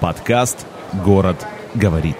Подкаст «Город говорит».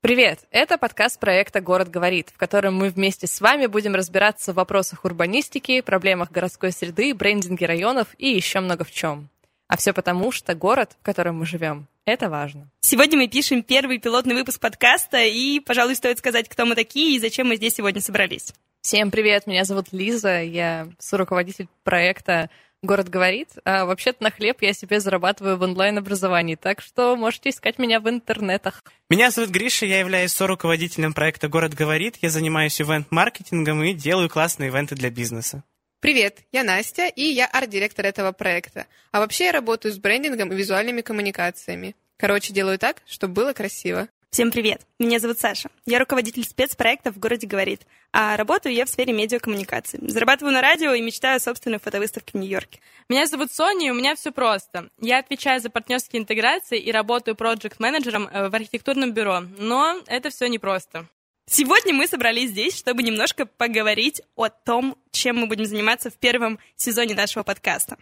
Привет! Это подкаст проекта «Город говорит», в котором мы вместе с вами будем разбираться в вопросах урбанистики, проблемах городской среды, брендинге районов и еще много в чем. А все потому, что город, в котором мы живем, это важно. Сегодня мы пишем первый пилотный выпуск подкаста, и, пожалуй, стоит сказать, кто мы такие и зачем мы здесь сегодня собрались. Всем привет, меня зовут Лиза, я соруководитель проекта «Город говорит». А вообще-то на хлеб я себе зарабатываю в онлайн-образовании, так что можете искать меня в интернетах. Меня зовут Гриша, я являюсь соруководителем проекта «Город говорит». Я занимаюсь ивент-маркетингом и делаю классные ивенты для бизнеса. Привет, я Настя, и я арт-директор этого проекта. А вообще я работаю с брендингом и визуальными коммуникациями. Короче, делаю так, чтобы было красиво. Всем привет! Меня зовут Саша. Я руководитель спецпроекта в городе «Говорит», а работаю я в сфере медиакоммуникации. Зарабатываю на радио и мечтаю о собственной фотовыставке в Нью-Йорке. Меня зовут Соня, и у меня все просто. Я отвечаю за партнерские интеграции и работаю проект-менеджером э, в архитектурном бюро, но это все непросто. Сегодня мы собрались здесь, чтобы немножко поговорить о том, чем мы будем заниматься в первом сезоне нашего подкаста.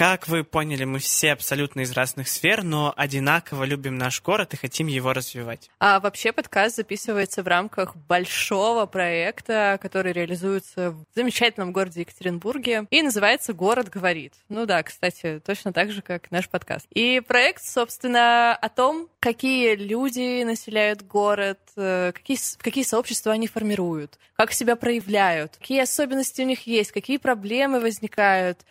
Как вы поняли, мы все абсолютно из разных сфер, но одинаково любим наш город и хотим его развивать. А вообще подкаст записывается в рамках большого проекта, который реализуется в замечательном городе Екатеринбурге и называется «Город говорит». Ну да, кстати, точно так же, как наш подкаст. И проект, собственно, о том, какие люди населяют город, э, какие, какие сообщества они формируют, как себя проявляют, какие особенности у них есть, какие проблемы возникают,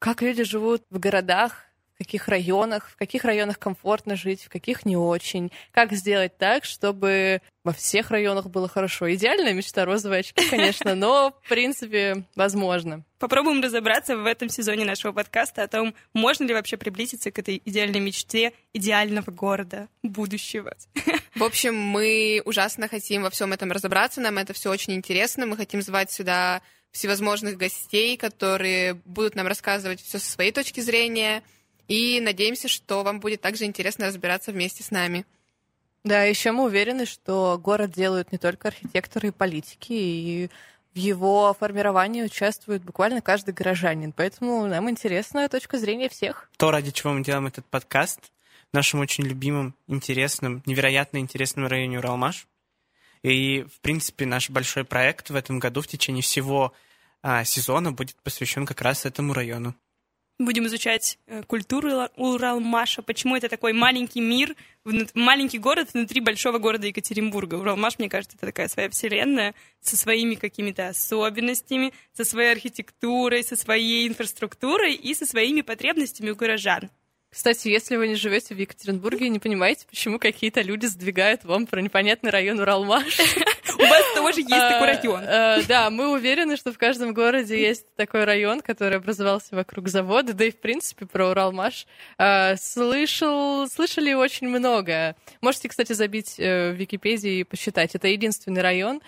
как люди живут в городах, в каких районах, в каких районах комфортно жить, в каких не очень, как сделать так, чтобы во всех районах было хорошо. Идеальная мечта розовые очки, конечно, но, в принципе, возможно. Попробуем разобраться в этом сезоне нашего подкаста о том, можно ли вообще приблизиться к этой идеальной мечте идеального города будущего. В общем, мы ужасно хотим во всем этом разобраться, нам это все очень интересно, мы хотим звать сюда всевозможных гостей, которые будут нам рассказывать все со своей точки зрения. И надеемся, что вам будет также интересно разбираться вместе с нами. Да, еще мы уверены, что город делают не только архитекторы и политики, и в его формировании участвует буквально каждый горожанин. Поэтому нам интересна точка зрения всех. То, ради чего мы делаем этот подкаст, в нашем очень любимом, интересном, невероятно интересном районе Уралмаш. И, в принципе, наш большой проект в этом году в течение всего а, сезона будет посвящен как раз этому району. Будем изучать э, культуру Уралмаша, почему это такой маленький мир, маленький город внутри большого города Екатеринбурга. Уралмаш, мне кажется, это такая своя вселенная со своими какими-то особенностями, со своей архитектурой, со своей инфраструктурой и со своими потребностями у горожан. Кстати, если вы не живете в Екатеринбурге и не понимаете, почему какие-то люди сдвигают вам про непонятный район Уралмаш. У вас тоже есть такой а, район. А, да, мы уверены, что в каждом городе есть такой район, который образовался вокруг завода, да и, в принципе, про Уралмаш а, слышал, слышали очень много. Можете, кстати, забить э, в Википедии и посчитать. Это единственный район,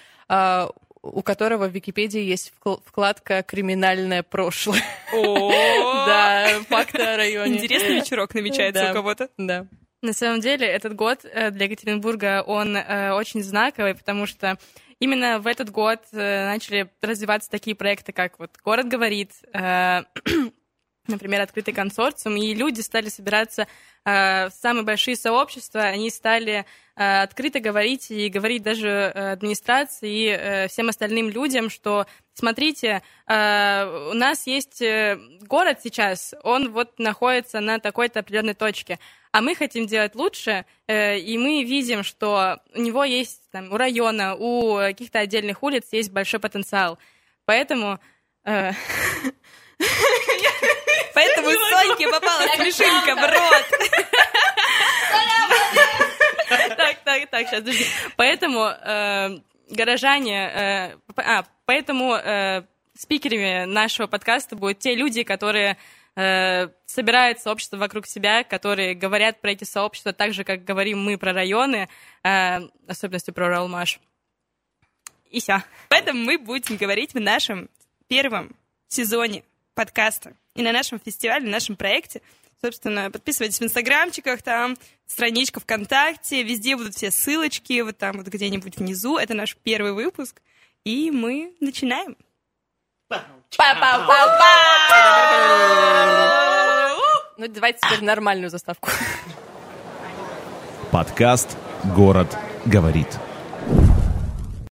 у которого в Википедии есть вкладка «Криминальное прошлое». Да, факты о районе. Интересный вечерок намечается у кого-то. Да. На самом деле, этот год э, для Екатеринбурга, он э, очень знаковый, потому что именно в этот год э, начали развиваться такие проекты, как вот «Город говорит», например, открытый консорциум, и люди стали собираться в самые большие сообщества, они стали Э, открыто говорить и говорить даже э, администрации и э, всем остальным людям, что смотрите, у нас есть город сейчас, он вот находится на такой-то определенной точке, а мы хотим делать лучше, и мы видим, что у него есть там, у района, у каких-то отдельных улиц есть большой потенциал. Поэтому... Поэтому Соньке попала смешинка в рот. Так, так, так, сейчас, подожди. Поэтому э, горожане, э, а, поэтому э, спикерами нашего подкаста будут те люди, которые э, собирают сообщество вокруг себя, которые говорят про эти сообщества так же, как говорим мы про районы, э, особенности про Уралмаш. И все. Поэтому мы будем говорить в нашем первом сезоне подкаста и на нашем фестивале, на нашем проекте Собственно, подписывайтесь в инстаграмчиках, там страничка ВКонтакте, везде будут все ссылочки, вот там вот где-нибудь внизу. Это наш первый выпуск, и мы начинаем. Ну, давайте теперь нормальную заставку. Подкаст «Город говорит».